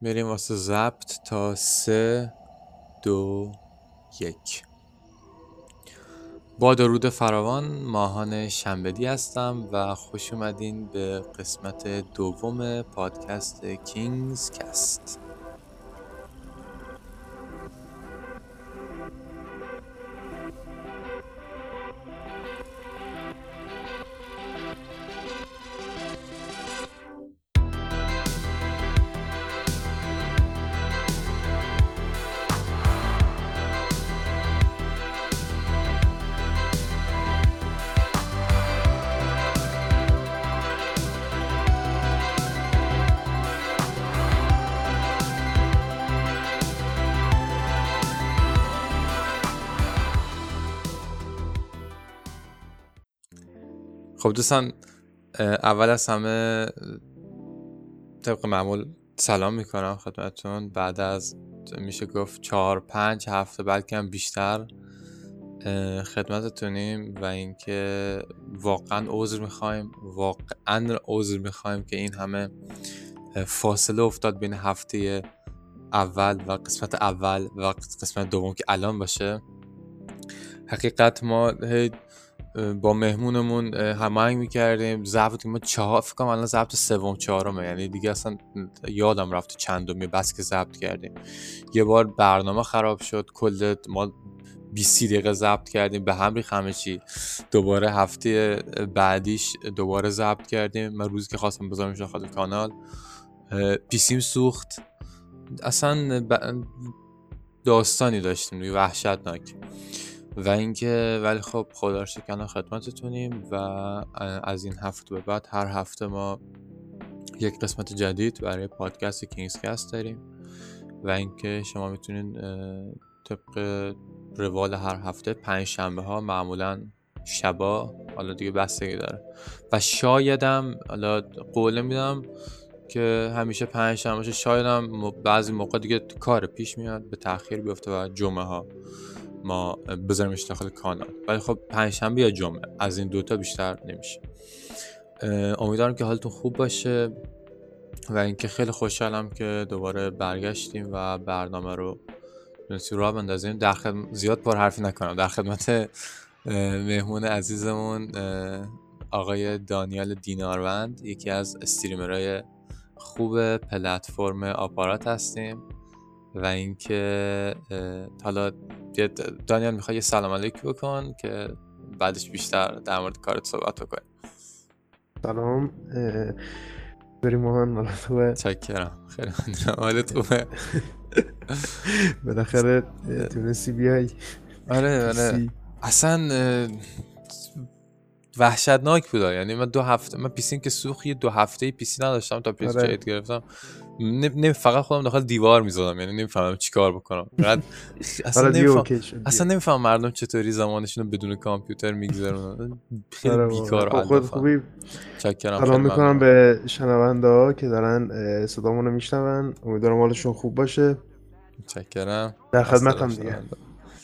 میریم واسه ضبط تا سه دو یک. با درود فراوان ماهان شنبدی هستم و خوش اومدین به قسمت دوم پادکست کینگز کست. دوستان اول از همه طبق معمول سلام می‌کنم خدمتتون. بعد از میشه گفت چهار پنج هفته بلکه هم بیشتر خدمتتونیم و اینکه واقعا عذر می‌خوایم واقعا عذر می‌خوایم که این همه فاصله افتاد بین هفته اول و قسمت اول و قسمت دوم که الان باشه. حقیقت ما با مهمونمون هماهنگ می‌کردیم. ضبط ما چهار فکر الان ضبط سوم چهارمه. یعنی دیگه اصلا یادم رفت چندمی بس که ضبط کردیم. یه بار برنامه خراب شد. کل ما 20 دقیقه ضبط کردیم. به هم ریخ همه چی. دوباره هفته بعدیش دوباره ضبط کردیم. من روزی که خواستم بذارمش داخل کانال پیسیم سوخت. اصلا داستانی داشتیم. وحشتناک. و اینکه ولی خب خدا رو خدمتتونیم و از این هفته به بعد هر هفته ما یک قسمت جدید برای پادکست کینگز کست داریم و اینکه شما می‌تونین طبق روال هر هفته پنج شنبه ها معمولا شبا حالا دیگه بستگی داره. و شایدم حالا قوله میدم که همیشه پنج شنبه شایدم بعضی موقع دیگه کار پیش میاد به تاخیر بیفته و جمعه ها ما بذاریمش داخل کانال. ولی خب پنجشنبه یا جمعه. از این دوتا بیشتر نمیشه. امیدوارم که حالتون خوب باشه و اینکه خیلی خوشحالم که دوباره برگشتیم و برنامه رو تونستی راه بندازیم. در خدمت زیاد پر حرفی نکنم. در خدمت مهمون عزیزمون آقای دانیال دیناروند. یکی از استریمرهای خوب پلتفرم آپارات هستیم. و اینکه حالا دانیال می‌خوای یه سلام علیک بکن که بعدش بیشتر در مورد کارت صحبت بکنیم. سلام بریم مهان حالت خوبه؟ چکرم خیلی حالت خوبه. بالاخره تونستی بیای؟ آره آره. اصلا وحشتناک بود یعنی من دو هفته من پیسین که سوخت یه دو هفته PC نداشتم تا PC آره. گرفتم. نمی فقط خودم داخل دیوار می‌زدم یعنی نمی‌فهمم چیکار بکنم. اصلا نمیفهم اصلا نمیفهم مردم چطوری زمانشون رو بدون کامپیوتر میگذرونن. خیلی آره بیکار خب خود خوبی. چاکرم سلام می‌کنم به شنونده ها که دارن صدامون رو میشنون. امیدوارم حالشون خوب باشه. چکرم. در خدمتم دیگه.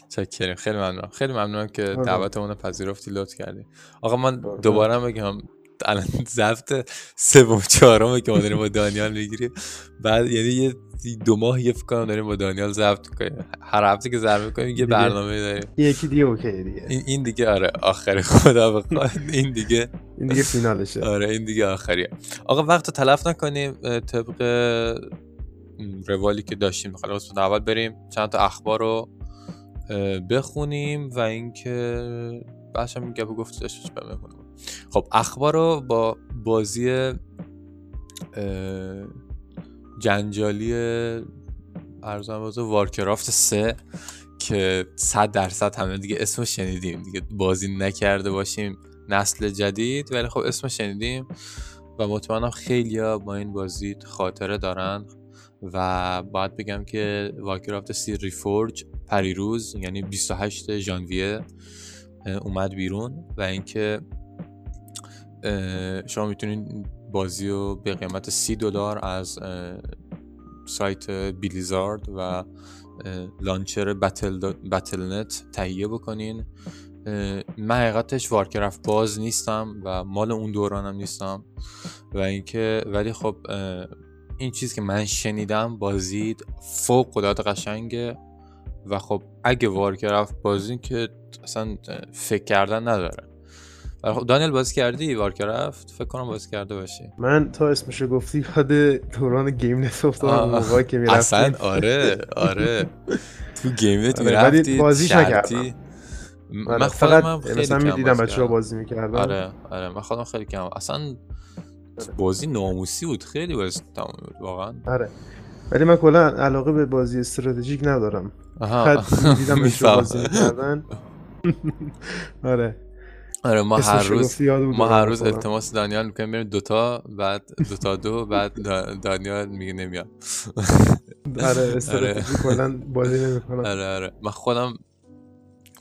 چکریم. خیلی ممنونم. خیلی ممنونم که دعوتمون رو پذیرفتی لطف کردی. آقا من دوباره بگم الان ضبط سوم چهارمه که ما داریم با دانیال می‌گیریم. بعد یعنی یه دو ماه یه فکر کنم داریم با دانیال ضبط کنیم هر هفته که ضبط می‌کنیم یه برنامه داریم. یکی دیگه اوکی دیگه. این, این دیگه آره آخر خدا بخواد این دیگه. این دیگه فینالشه. آره این دیگه آخریه. آقا وقت تلف نکنیم. طبق روالی که داشتیم. خاله قسمت اول بریم. چند تا اخبار رو بخونیم و اینکه هم گپ گفت داشتش بمونیم خب اخبار رو با بازی جنجالی ارزان بازه وارکرافت سه که صد درصد همه دیگه اسمو شنیدیم. دیگه بازی نکرده باشیم نسل جدید ولی خب اسمو شنیدیم و مطمئنم خیلی با این بازی خاطره دارن و باید بگم که Warcraft Three Reforged پریروز یعنی 28 ژانویه اومد بیرون و اینکه شما می‌تونید بازی رو به قیمت سی دلار از سایت Blizzard و launcher Battle, Battle.net تهیه بکنین. من حقیقتش وارکرافت باز نیستم و مال اون دورانم نیستم و اینکه ولی خب این چیز که من شنیدم بازید فوق العاده قشنگه و خب اگه وارکرافت بازی که اصلا فکر کردن نداره. دانیل بازی کردی؟ وارکرافت فکر کنم بازی کرده باشی. من تا اسمش گفتی یاد دوران گیم نت افتادم موقعی که می‌رفتیم اصلا؟ آره آره. تو گیم نت آره، می‌رفتی بازیش نکردم من آره، فقط من خیلی مثلا می‌دیدم بچه‌ها بازی می‌کردن. آره آره من خودم خیلی کم. اصلا بازی ناموسی بود. خیلی بازی تمام بود واقعا. آره. ولی من کلا علاقه به بازی استراتژیک ندارم. آها. دیدم بازی می‌کردن. آره. آره ما هر روز ما هر روز التماس دانیال می‌کنیم بریم دوتا بعد دوتا دو بعد دانیال میگه نمیاد. آره استراتژی کلا بازی نمی‌کنم. آره آره. من خودم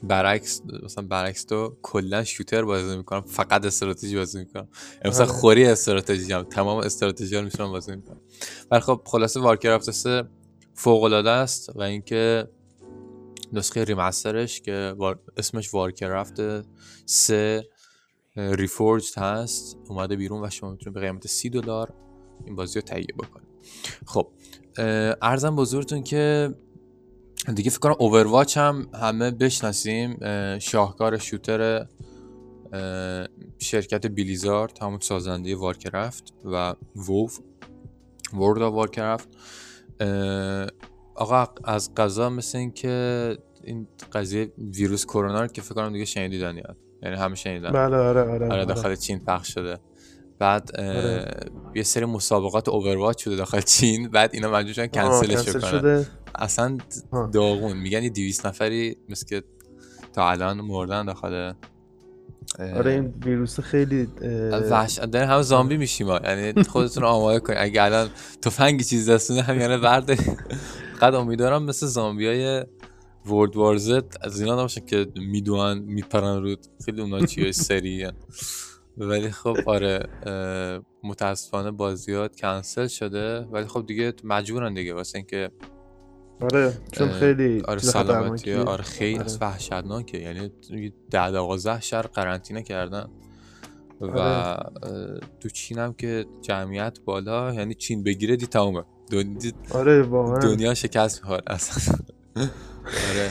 برعکس مثلا برعکس تو کلا شوتر بازی می‌کنم فقط استراتژی بازی می‌کنم. مثلا آره. خوری استراتژی هم تمام استراتژی رو می‌تونم بازی می‌کنم. ولی خب خلاصه وارکرافت 3 فوق العاده است و اینکه نسخه ریمسترش که اسمش وارکرافت 3 ریفورجد هست اومده بیرون و شما می‌تونید به قیمت 30 دلار این بازی رو تهیه بکنید. خب ارزم بزرگتون که دیگه فکر کنم اوورواچ هم همه بشناسیم. شاهکار شوتر شرکت بیلیزارد همون سازنده وارکرافت و ووف ورد آف وارکرافت آقا از قضا مثل این که این قضیه ویروس کرونا رو که فکر کنم دیگه شنیدی یاد یعنی همه شنیدن. بله آره آره, آره داخل چین پخش شده. بعد آره. یه سری مسابقات اوورواچ شده داخل چین. بعد اینا مجبور شدن کنسلش کنن. اصلا داغون. میگن یه 200 نفری مثل که تا الان مردن داخل آره این ویروس خیلی وحشت دارین همه زامبی میشیم یعنی خودتون آماده کنید اگه الان تفنگی چیز دستونه هم یعنی برده قد امیدوارم مثل زامبی های ورد وارزت از اینا نباشن که میدوان میپرن رود خیلی اونا چیه سریع ولی خب آره متاسفانه بازیات کنسل شده. ولی خب دیگه مجبورن دیگه واسه اینکه آره چون خیلی آره سلامتی آره خیلی آره. وحشتناکه. یعنی ده دوازده شهر قرنطینه کردن. و آره. تو چین هم که جمعیت بالا یعنی چین بگیره دی تمومه. دنیا آره واقعا. دنیا شکست می‌خواد اصلا. آره.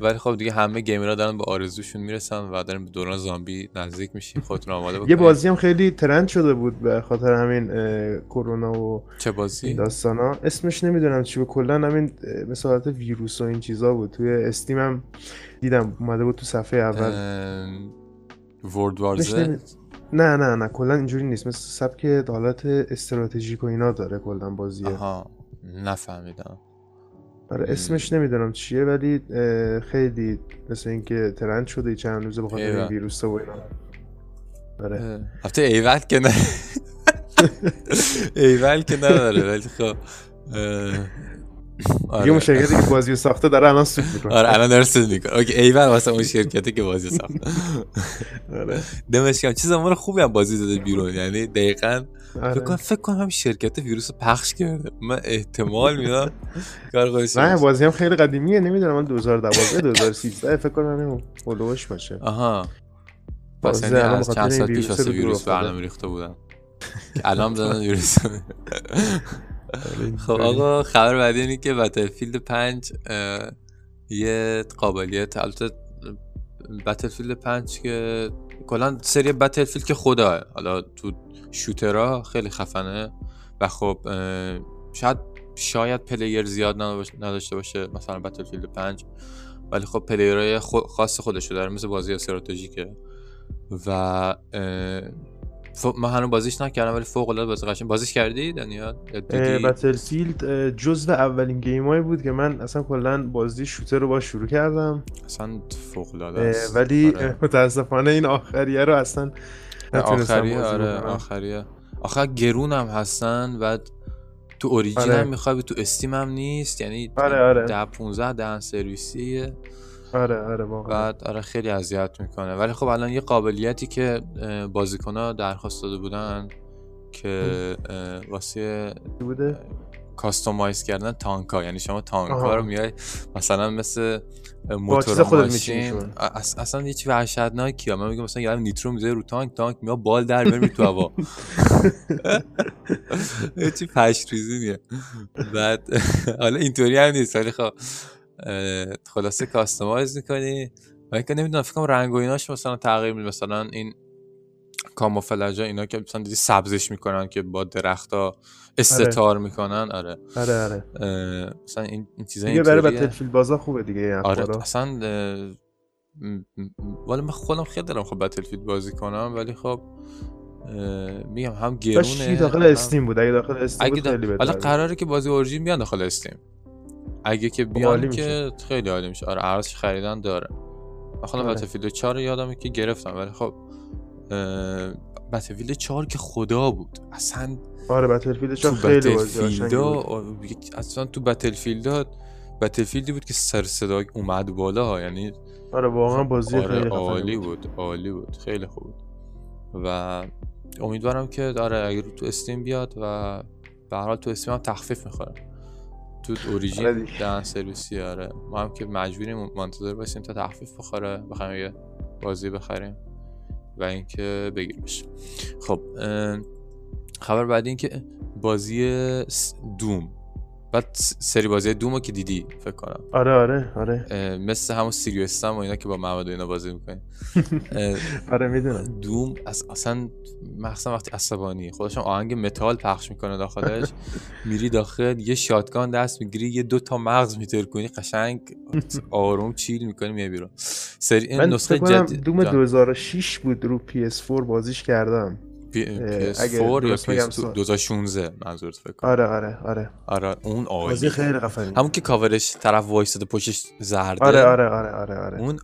ولی خب دیگه همه گیمرها دارن به آرزوشون می‌رسن و دارن به دوران زامبی نزدیک میشین خودتون آماده بکنید یه بازی هم خیلی ترند شده بود به خاطر همین کرونا و چه بازی؟ داستانا. اسمش نمی‌دونم چی بود. کلا همین مثل ویروس و این چیزا بود. توی استیم هم دیدم اومده بود تو صفحه اول. ورد وارز نه نه نه کلا اینجوری نیست. مثل سبک حالت استراتژیک و اینا داره کلا بازیه. آها نفهمیدم. آره اسمش نمی‌دونم چیه ولی خیلی مثل اینکه ترند شده چند روزه بخاطر این ویروس و اینا. آره. البته ایول که نه. ایول که نداره ولی خب آره. یه شرکتی که بازی ساخته داره الان سود می‌کنه. آره الان داره سود می‌کنه. اوکی ایول واسه اون شرکتی که بازی ساخته. آره. دمش چیز زمان خوبی هم بازی داده بیرون. یعنی دقیقاً آره. فکر کنم فکر کنم هم شرکت ویروس پخش کرده. من احتمال میدم کار خودش نه بازی هم خیلی قدیمیه. نمی‌دونم من 2012 2013 فکر کنم همین فولوش باشه. آها. پس یعنی از چند سال پیش واسه ویروس برنامه ریخته بودن الان زدن ویروس. خب آقا خبر بعدی اینه که بتلفیلد 5 یه قابلیت البته Battlefield 5 که کلا سری Battlefield که خدا حالا تو shooter ها خیلی خفنه و خب شاید شاید player زیاد نداشته باشه مثلا Battlefield 5 ولی خب player های خاص خودشو داره مثل بازی استراتژیکه و من هنوز بازیش نکردم ولی فوق العاده بازی قشنگ. بازیش کردی دنیال بتلفیلد جزو اولین گیمایی بود که من اصلا کلا بازی شوتر رو با شروع کردم. اصلا فوق العاده ولی آره. متاسفانه این آخریه رو اصلا آخریه آره آخریه. آخر گرون هم هستن و تو اوریجین آره. هم می‌خوای تو استیم هم نیست. یعنی آره آره. ده 15 دهن سرویسیه. آره آره واقعا. بعد آره خیلی اذیت می‌کنه. ولی خب الان یه قابلیتی که بازیکن ها درخواست داده بودن که واسه بوده؟ کاستومایز کردن تانک ها یعنی شما تانک ها رو میای مثلا مثل موتور ماشین اصلا هیچ وحشتناکی ها من میگم مثلا یادم نیترو می‌ذاره رو تانک تانک میاد بال در میره تو هوا. چی پشت بعد حالا اینطوری هم نیست ولی خب خلاصه کاستومایز می‌کنی. و اینکه نمی‌دونم فکر کنم رنگ و ایناش مثلا تغییر میده. مثلا این کاموفلاژا اینا که مثلا دیدی سبزش می‌کنن که با درختا استتار آره. می‌کنن؟ آره. آره آره. مثلا این, این چیزا دیگه برای بتلفیلد بازا خوبه دیگه آره اصلا ولی من خودم خیلی دارم خب بتلفیلد بازی کنم ولی خب میگم هم گرونه داخل استیم بود؟ اگه داخل استیم بود خیلی حالا قراره که بازی اورجین بیان داخل استیم. اگه که خب، بیان که خیلی عالی میشه. آره ارزش خریدن داره. خودم آره. بتلفیلد 4 یادمه که گرفتم ولی خب بتلفیلد 4 که خدا بود. اصلا آره بتلفیلد 4 خیلی بازی اصلا تو بتلفیلد بتلفیلدی بود که سر صدا اومد بالا یعنی آره واقعا بازی آره خیلی عالی بود. عالی بود خیلی خوب بود. و امیدوارم که داره اگر تو استیم بیاد و به هر حال تو استیم هم تخفیف می‌خوره. تو اوریجین آره دهن سرویسی آره. ما هم که مجبوریم منتظر باشیم تا تخفیف بخوره بخوایم یه بازی بخریم و اینکه بگیریمش خب خبر بعدی اینکه بازی دوم. بعد سری بازی دومو که دیدی فکر کنم. آره آره آره. مثل همون سیریوس و اینا که با محمد اینا بازی می‌کنی. آره می‌دونم. دوم از اصلا مخصوصا وقتی عصبانی خودش آهنگ متال پخش می‌کنه داخلش میری داخل یه شاتگان دست می‌گیری یه دو تا مغز میتر کنی قشنگ آروم چیل می‌کنی میای بیرون. سری این نسخه جدید. دوم 2006 بود رو PS4 بازیش کردم. PS4 یا PS2 2016 منظورت فکر کنم. آره آره آره. آره اون بازی خیلی خفنی همون که کاورش طرف وایساده پشتش زرده. آره آره آره آره آره. اون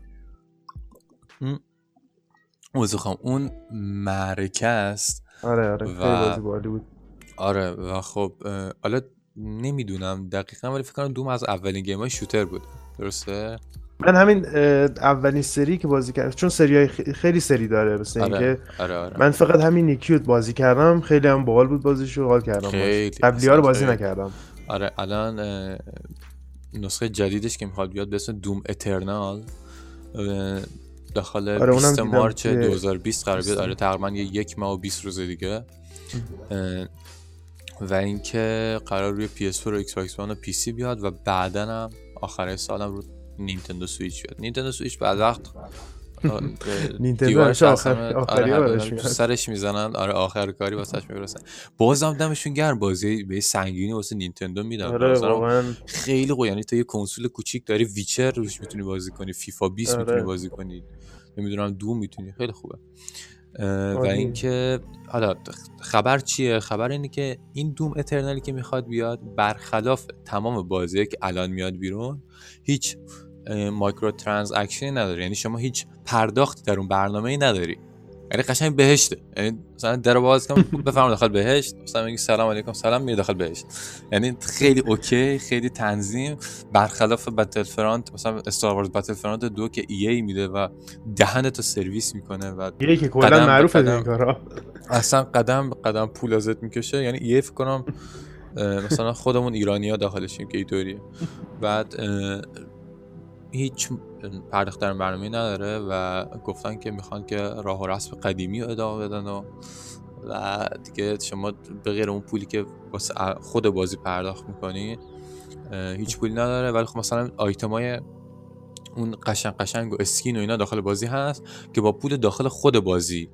اون اون معرکه است آره آره خیلی بازی بالی بود. آره و خب حالا نمی‌دونم دقیقا ولی فکر کنم دوم از اولین گیم های شوتر بود. درسته؟ من همین اولین سری که بازی کردم چون سری های خیلی سری داره مثل آره، اینکه آره آره. من فقط همین نیکیوت بازی کردم خیلی هم باحال بود بازیشو حال کردم قبلی ها رو بازی نکردم. آره الان نسخه جدیدش که می‌خواد بیاد به اسم دوم اترنال داخل آره 20 March 2020 قرار بیاد. آره تقریبا یک ماه و 20 روز دیگه. و اینکه قرار روی PS4 و Xbox One و PC بیاد و بعدا هم آخر سالم رو Nintendo Switch بیاد Nintendo Switch بعد وقت نینتندو آخر آخری آره سرش می‌زنن. آره آخر کاری واسش می‌رسن بازم دمشون گرم. بازی به سنگینی واسه نینتندو میدن آره خیلی خوب. یعنی تو یه کنسول کوچیک داری Witcher روش می‌تونی بازی کنی فیفا 20 آره. می‌تونی بازی کنی. نمی‌دونم دوم می‌تونی. خیلی خوبه. و اینکه حالا خبر چیه؟ خبر اینه که این دوم اترنالی که می‌خواد بیاد برخلاف تمام بازی که الان میاد بیرون هیچ مایکرو ترانزکشنی نداره یعنی شما هیچ پرداختی در اون برنامه ای نداری. یعنی قشنگ بهشته. یعنی مثلا در باز کنم بفرمایید داخل بهشت. مثلا میگی سلام علیکم سلام میری داخل بهشت. یعنی خیلی اوکی خیلی تنظیم. برخلاف بتل فرانت مثلا استار وارز بتل فرانت دو که ای ای میده و دهن تو سرویس می‌کنه و ای که کلا معروفه این کارا. اصلا قدم قدم پول ازت می‌کشه. یعنی ای فکر کنم مثلا خودمون ایرانی ها داخلشیم که اینطوریه بعد هیچ پرداخت در برنامه نداره و گفتن که می‌خوان که راه و رسم قدیمی رو ادامه بدن و و دیگه شما به غیر اون پولی که واسه خود بازی پرداخت می‌کنی هیچ پولی نداره. ولی خب مثلا های اون قشنگ قشنگ و اسکین و اینا داخل بازی هست که با پول داخل خود بازی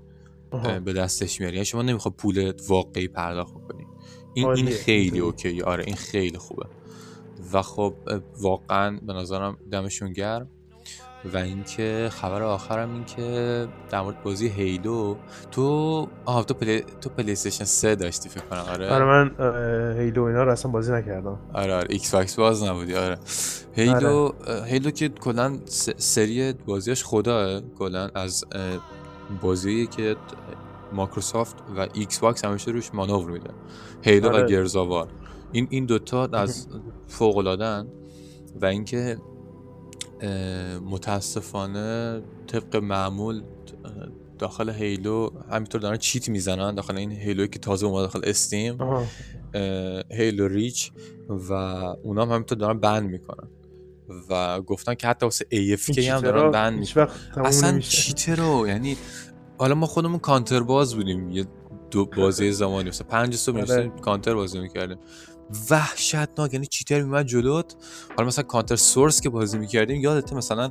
به دستش میاری. یعنی شما نمی‌خواد پول واقعی پرداخت کنی این این خیلی اوکی. آره این خیلی خوبه. و خب واقعا به نظرم دمشون گرم. و اینکه خبر آخرم این که در مورد بازی هیلو تو آها تو پلی تو پلی استیشن 3 داشتی فکر کنم آره. آره من Halo اینا رو اصلا بازی نکردم. آره آره ایکس باکس باز نبودی آره. Halo آره. Halo که کلا سری بازیش خداه کلا از بازی که مایکروسافت و ایکس باکس همیشه روش مانور میده. Halo آره. و Gears of War. این این دوتا از فوق العادن و اینکه متاسفانه طبق معمول داخل هیلو همینطور دارن چیت می‌زنن داخل این هیلوی که تازه اومد داخل استیم هیلو ریچ و اونا هم همینطور دارن بند می‌کنن و گفتن که حتی واسه AFK هم دارن بند می‌کنن. اصلا چیترو یعنی حالا ما خودمون کانتر باز بودیم یه دو بازی زمانی مثلا پنج صبح آره. کانتر بازی می‌کردیم. وحشتناک یعنی چیتر میمد جلوت. حالا مثلا کانتر سورس که بازی می‌کردیم یادته مثلا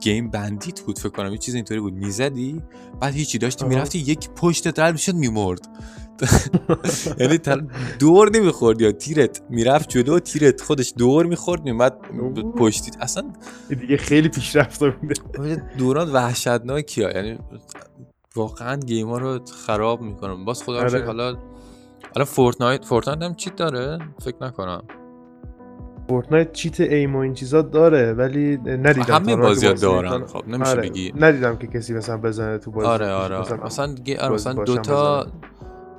گیم بندیت بود فکر کنم یه چیز اینطوری بود. می‌زدی بعد هیچی داشتی می‌رفتی یک پشت رد می‌شد میمرد. یعنی دور نمی‌خورد یا تیرت می‌رفت جلو تیرت خودش دور می‌خورد میمد پشتید اصلا دیگه خیلی پیشرفت بوده دوران وحشتناکی ها یعنی واقعا گیم ها رو خراب می‌کنم. باز خدا آره. حالا حالا Fortnite Fortnite هم cheat داره؟ فکر نکنم. Fortnite cheat aim و این چیزا داره ولی ندیدم همه بازی دارن. خب نمیشه آره. بگی. ندیدم که کسی مثلا بزنه تو بازی آره آره. مثلا, مثلا, آره مثلا دوتا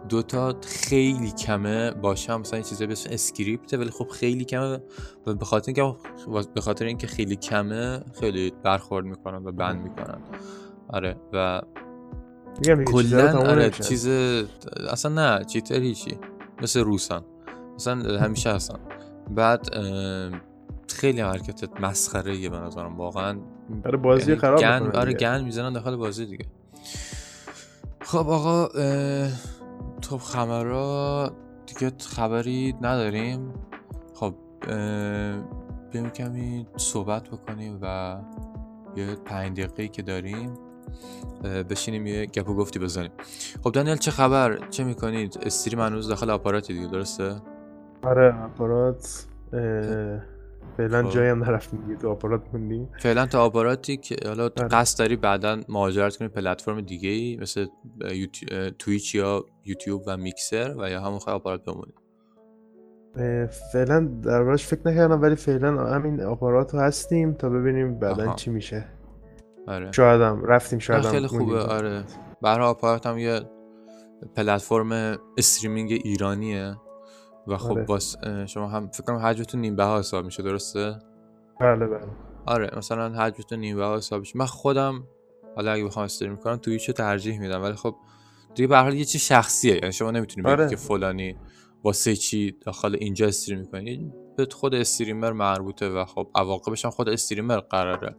دوتا خیلی کمه باشه مثلا این چیزایی به script ـه ولی خب خیلی کمه. و به خاطر اینکه به خاطر اینکه خیلی کمه خیلی برخورد می‌کنن و ban می‌کنن. آره و کلا آره چیز اصلا نه چیتر هیچی. مثل روسن مثلا همیشه هستن بعد خیلی حرکتت مسخره یه به نظرم واقعا. آره بازی یعنی خراب گن آره گن می‌زنن داخل بازی دیگه. خب آقا تو خبرها دیگه خبری نداریم. خب بیایم کمی صحبت بکنیم و یه پنج دقیقه که داریم. بشینیم یه گپ و گفتی بزنیم. خب دانیل چه خبر؟ چه می‌کنید؟ استریم هنوز داخل آپاراتی دیگه درسته؟ آره آپارات فعلا خب. جایی هم نرفتیم دیگه تو آپارات موندیم. فعلا تا آپاراتی که حالا آره. قصد داری بعدا مهاجرت کنی پلتفرم دیگه ای مثل تویچ یا یوتیوب و میکسر و یا همون آپارات بمونی؟ فعلا در فکر نکردم ولی فعلا همین آپارات رو هستیم تا ببینیم بعدا چی میشه. آره. شاید هم رفتیم شاید هم خیلی خوبه آره. برای آپارات هم یه پلتفرم استریمینگ ایرانیه و خب آره. شما هم فکر کنم حجمتون نیم بها حساب میشه درسته؟ بله بله. آره مثلا حجمتون نیم بها حساب میشه. من خودم حالا اگه بخوام استریم کنم توییچو ترجیح میدم ولی خب دیگه به حال یه چیز شخصیه. یعنی شما نمی‌تونی آره. که فلانی واسه چی داخل اینجا استریم می‌کنی. به خود استریمر مربوطه و خب عواقبش هم خود استریمر قراره.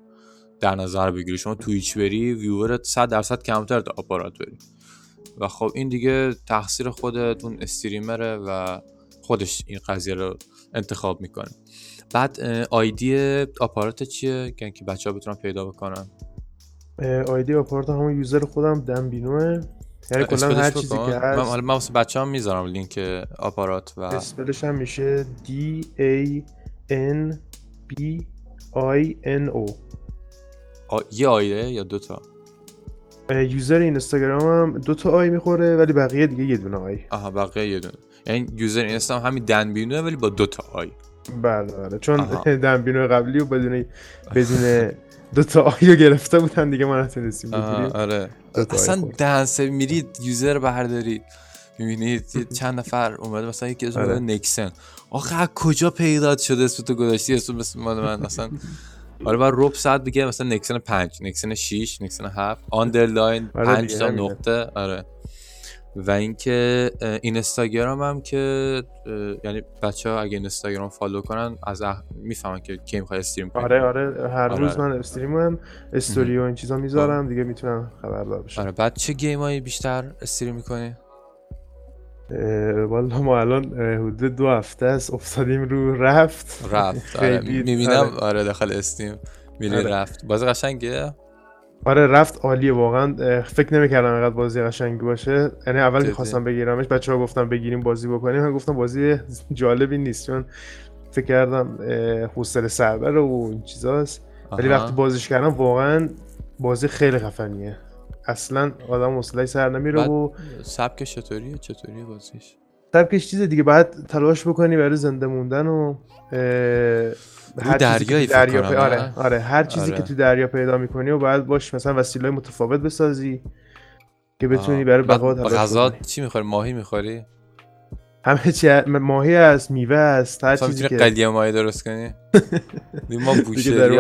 در نظر بگیری. شما تویچ بری ویورت 100 درصد کمتر تا آپارات بری و خب این دیگه تقصیر خودتون استریمره و خودش این قضیه رو انتخاب می‌کنه. بعد آیدی آپارات چیه؟ که بچه ها بتونن پیدا بکنن. آیدی آپارات همون یوزر خودم دنبینوه یعنی کلا هر چیزی که هست. من, من واسه بچه هم می‌ذارم لینک آپارات و اسپلش هم میشه D A N B I N O. یه آیده یا دوتا یوزر اینستاگرام هم دوتا آی می‌خوره ولی بقیه دیگه یه دونه آی. آها بقیه یه دونه. یعنی یوزر اینستاگرام همین دنبینوه ولی با دوتا آی. بله بله. چون دنبینو قبلی و بدون بدون دوتا آی رو گرفته بودن دیگه ما نتونستیم بگیریم. آره. اصلا دنسه میرید یوزر بردارید. می‌بینید چند نفر اومده مثلا یکی از آره. نکسن. آخه کجا پیدا شده اسم تو گذاشتی؟ اسم مثل من. اصلا آره بعد روب صد دیگه مثلا نکسن 5 نکسن 6 نکسن 7 آندرلاین 5 تا نقطه آره. و اینکه اینستاگرام هم که یعنی بچه ها اگه اینستاگرام فالو کنن از اح... می‌فهمن که کی می‌خوای استریم کنی آره آره هر آره. روز من استریمم استوری و این چیزا می‌ذارم. دیگه می‌تونم خبردار بشم. آره بعد چه گیمایی بیشتر استریم می‌کنی؟ والا ما الان حدود دو هفته است افتادیم رو رفت. رفت آره. می‌بینم آره. آره داخل استیم. میری آره. رفت. بازی قشنگه؟ آره رفت عالیه واقعا. فکر نمی‌کردم اینقدر بازی قشنگی باشه. یعنی اول می‌خواستم بگیرمش بچه ها گفتم بگیریم بازی بکنیم. من گفتم بازی جالبی نیست چون فکر کردم حوصله سربر و این چیزاست. ولی وقتی بازیش کردم واقعا بازی خیلی خفنیه. اصلا آدم حوصله سر نمیره و سبکش چطوریه؟ چطوریه بازیش؟ سبکش چیز دیگه باید تلاش بکنی برای زنده موندن و هر دریایی دریا پی... آره آره هر چیزی آره. که تو دریا پیدا می‌کنی و باید باش مثلا وسیله متفاوت بسازی که بتونی برای بقا غذا چی می‌خوری؟ ماهی می‌خوری؟ همه چی ماهی هست میوه هست هر چیزی که قلیه ماهی درست کنی ما بوشهری.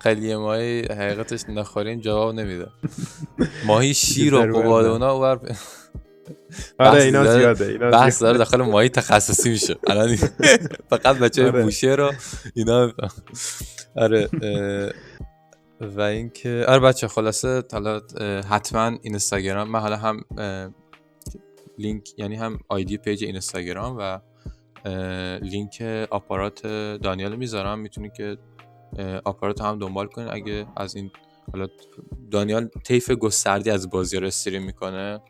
قلیه ماهی حقیقتش نخوریم جواب نمیده ماهی شیر و قباد. اونا اوور آره اینا زیاده اینا بحث. داره داخل ماهی تخصصی میشه الان فقط بچه آره. بوشه رو اینا آره و اینکه آره بچه خلاصه حالا حتما اینستاگرام من حالا هم لینک یعنی هم آیدی پیج اینستاگرام و لینک آپارات دانیال می‌ذارم. می‌تونی که آپارات هم دنبال کنین اگه از این حالا دانیال طیف گستردی از بازی رو استریم می‌کنه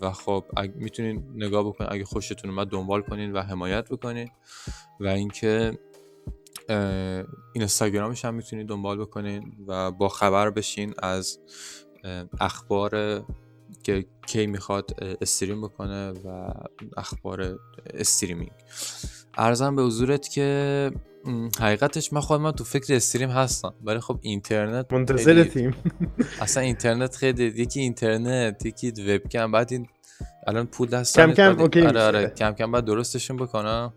و خب می‌تونین نگاه بکنین اگه خوشتون اومد دنبال کنین و حمایت بکنین. و اینکه اینستاگرامش هم می‌تونید دنبال بکنین و با خبر بشین از اخبار که کی می‌خواد stream بکنه و اخبار streaming. عرضم به حضورت که حقیقتش من خودم تو فکر stream هستم ولی خب اینترنت منتظر تیم اصلا اینترنت خیلی یکی اینترنت یکی وبکم بعد این الان پول دستم کم کم OK آره. آره کم کم بعد درستشون بکنم.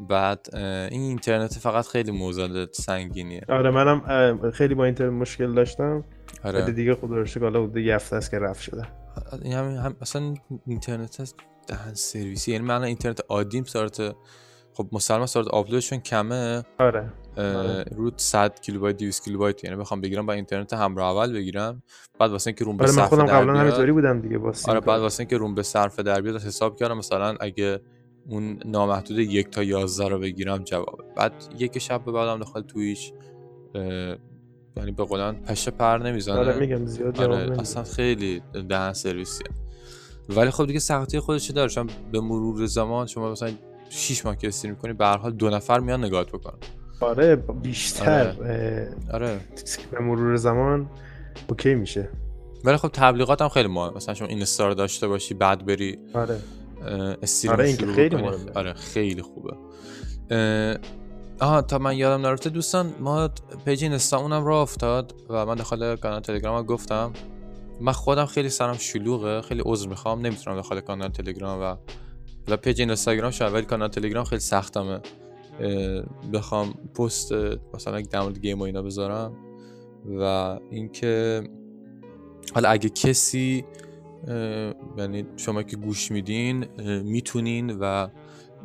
بعد این اینترنت فقط خیلی معضل سنگینیه. آره منم خیلی با اینترنت مشکل داشتم. آره. دیگه خدا رو شکر حالا یه هفته است که رفت شده. این همین هم اصلا اینترنت هست دهن سرویسی. یعنی من اینترنت عادیم سارت خب مسلمان سارت آپلودشون کمه. آره. آره. رو 100 کیلوبایت 200 کیلوبایت. یعنی بخوام بگیرم با اینترنت همراه اول بگیرم. بعد واسه اینکه روم به آره من خودم قبلا همینطوری بودم دیگه سیم آره. بعد واسه اینکه روم به صرفه در بیاد حساب کردم مثلا اگه اون نامحدود یک تا یازده رو بگیرم جوابه. بعد یک شب به بعدم داخل تویش یعنی به قولن پشه پر نمی‌زنه. آره میگم زیاد آره. اصلا خیلی دهن سرویسیه. ولی خب دیگه سختی خودش داره. چون به مرور زمان شما مثلا 6 ماه که استریم کنی به هر حال دو نفر میان نگاهت بکنن آره بیشتر اه، آره. به مرور زمان اوکی میشه. ولی خب تبلیغات هم خیلی مهمه. مثلا شما این رو داشته باشی بعد بری آره. اه، stream آره، این خیلی. مهمه. آره خیلی خوبه آها تا من یادم نرفته دوستان ما page اینستامونم راه افتاد و من داخل کانال تلگرام گفتم من خودم خیلی سرم شلوغه خیلی عذر می‌خوام نمی‌تونم داخل کانال تلگرام و حالا page اینستاگرام شاید ولی کانال تلگرام خیلی سختمه بخوام پست مثلا در مورد game و اینا بذارم و اینکه حالا اگه کسی یعنی شما که گوش میدین می‌تونین و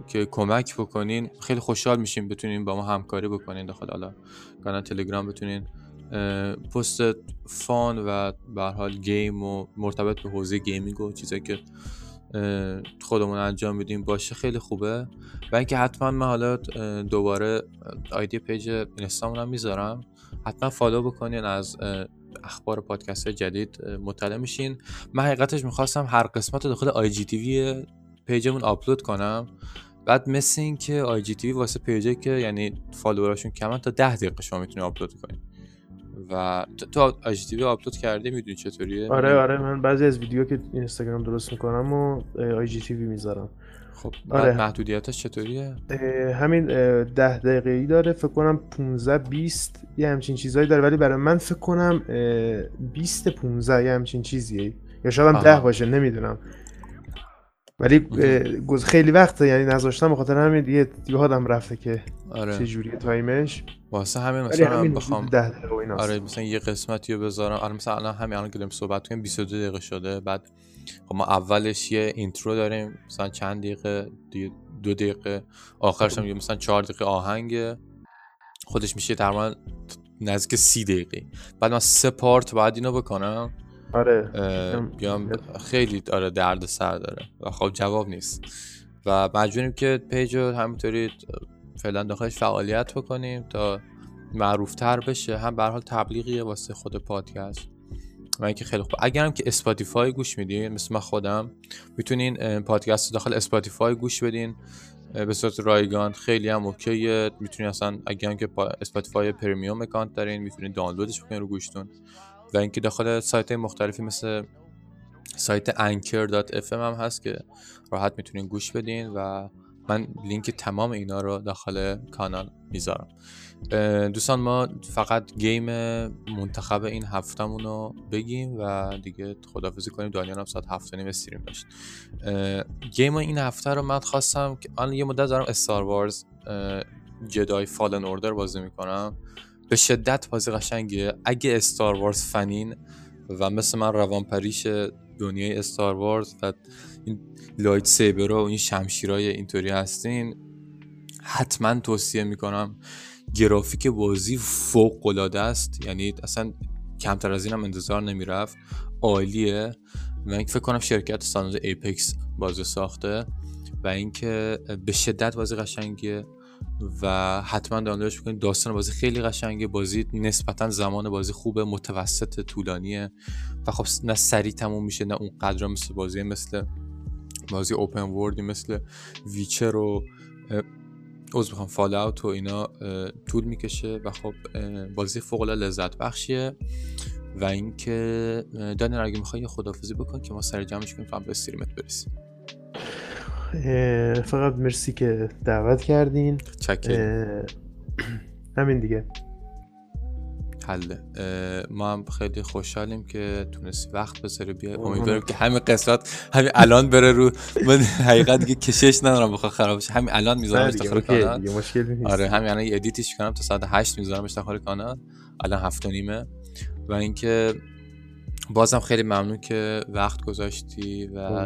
که کمک بکنین خیلی خوشحال میشیم بتونین با ما همکاری بکنین داخل حالا کانال تلگرام بتونین پست fun و به حال game و مرتبط به حوزه gaming و چیزایی که خودمون انجام میدیم باشه خیلی خوبه. و اینکه حتما من حالا دوباره ID page اینستامون هم می‌ذارم. حتما follow بکنین از اخبار پادکست جدید مطلع میشین. من حقیقتش می‌خواستم هر قسمت رو داخل IGTV پیجمون آپلود کنم. بعد مثل این که IGTV واسه پیجه که یعنی follower اشون کمن تا ده دقیقه شما می‌تونی آپلود کنی. و تو- IGTV آپلود کردی؟ می‌دونی چطوریه؟ آره آره من بعضی از ویدیو که اینستاگرام درست می‌کنم و IGTV می‌ذارم. خب آره. بعد محدودیتش چطوریه؟ اه، همین اه، ده دقیقه ای داره. فکر کنم 15 20 یه همچین چیزایی داره. ولی برای من فکر کنم اه، 20 15 یه همچین چیزیه. یا شاید هم آها. 10 باشه نمی‌دونم. ولی خیلی وقته یعنی نذاشتم به خاطر همین دیگه یادم رفته که آره. چه جوریه تایمش. واسه همین مثلا همین بخوام حدود 10 دقیقه و ایناست. آره مثلا یه قسمتی رو بذارم. آره مثلا الان همین الان که صحبت کنیم 22 دقیقه شده. بعد خب ما اولش یه intro داریم مثلا چند دقیقه دو دقیقه. آخرش هم یه مثلا چهار دقیقه آهنگ. خودش میشه تقریبا نزدیک سی دقیقه. بعد من سه part باید اینو بکنم. آره. بیام. خیلی آره درد سر داره. و خب جواب نیست. و مجبوریم که page رو همینطوری فعلا داخلش فعالیت بکنیم تا معروفتر بشه. هم به هر حال تبلیغیه واسه خود پادکست. و اینکه خیلی خوب. اگرم که اسپاتیفای گوش میدین مثل من خودم می‌تونین پادکست داخل اسپاتیفای گوش بدین. به صورت رایگان خیلی هم OK ـه. می‌تونین اصلا اگر که پا- اسپاتیفای premium account دارین می‌تونین دانلودش بکنین رو گوشیتون. و اینکه داخل سایت مختلفی مثل سایت anchor.fm هم هست که راحت می‌تونین گوش بدین و من لینک تمام اینا رو داخل کانال می‌ذارم. دوستان ما فقط game منتخب این هفتمون رو بگیم و دیگه خدافزی کنیم. دانیان هم ساعت هفت نیم stream داشت. game این هفته رو من خواستم که آن یه مدت دارم Star Wars Jedi Fallen Order بازی می‌کنم. به شدت بازی قشنگیه. اگه Star Wars fan این و مثل من روان پریش دنیای Star Wars و این lightsaber و این شمشیرای اینطوری هستین حتما توصیه می‌کنم گرافیک بازی فوق العاده است. یعنی اصلا کمتر از اینم انتظار نمی‌رفت. عالیه. اینکه فکر کنم شرکت سانوز ایپکس بازی ساخته و اینکه به شدت بازی قشنگیه. و حتما دانلودش بکنید داستان بازی خیلی قشنگه. بازی نسبتا زمان بازی خوبه متوسط طولانیه. و خب نه سریع تموم میشه نه اون قدر مثل بازی مثل بازی اوپن وردی مثل ویچر و عوض می‌خوام فال اوت و اینا طول می‌کشه. و خب بازی فوق لذت بخشیه. و اینکه دانیل اگه می‌خوای خدافزی بکن که ما سر جمعش کنیم تا به استریمت برسیم. فقط مرسی که دعوت کردین. همین دیگه. حله. ما هم خیلی خوشحالیم که تونستی وقت بذاری. بیای امیدوارم که همین قسمت همین الان بره رو. من حقیقت دیگه کشش ندارم بخواه خراب بشه. همین الان میذارمش داخل کانال. آره همین الان ادیتش کنم تا ساعت 8 میذارمش داخل کانال. الان هفت و نیمه. و اینکه بازم خیلی ممنون که وقت گذاشتی و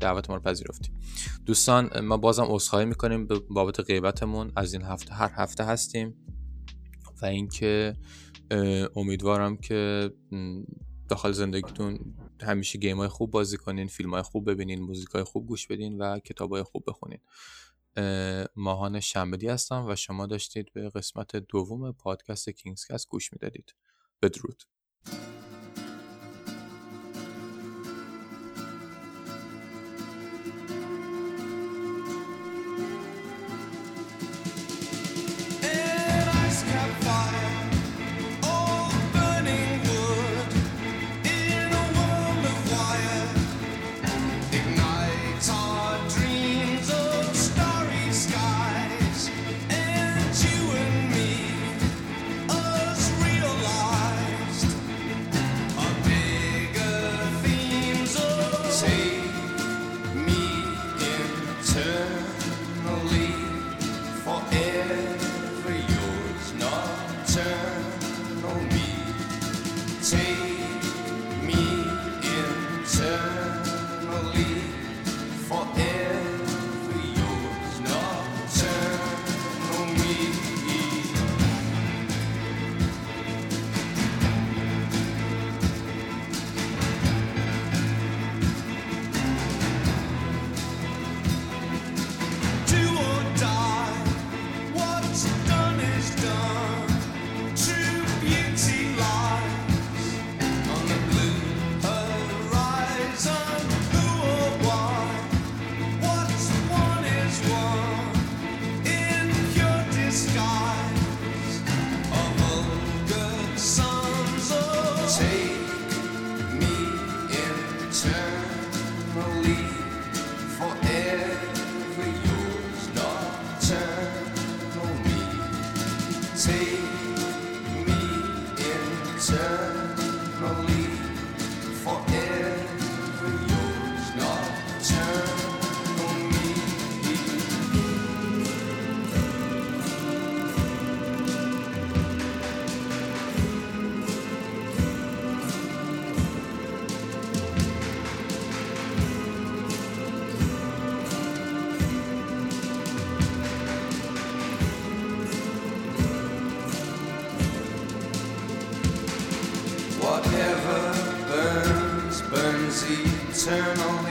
دعوت ما رو پذیرفتی. دوستان ما بازم عذرخواهی می‌کنیم به بابت غیبتمون. از این هفته هر هفته هستیم و اینکه امیدوارم که داخل زندگیتون همیشه گیم های خوب بازی کنین فیلم های خوب ببینین موزیک های خوب گوش بدین و کتاب های خوب بخونین. ماهان شنبدی هستم و شما داشتید به قسمت دوم پادکست کینگز گوش می‌دادید. بدرود. eternal.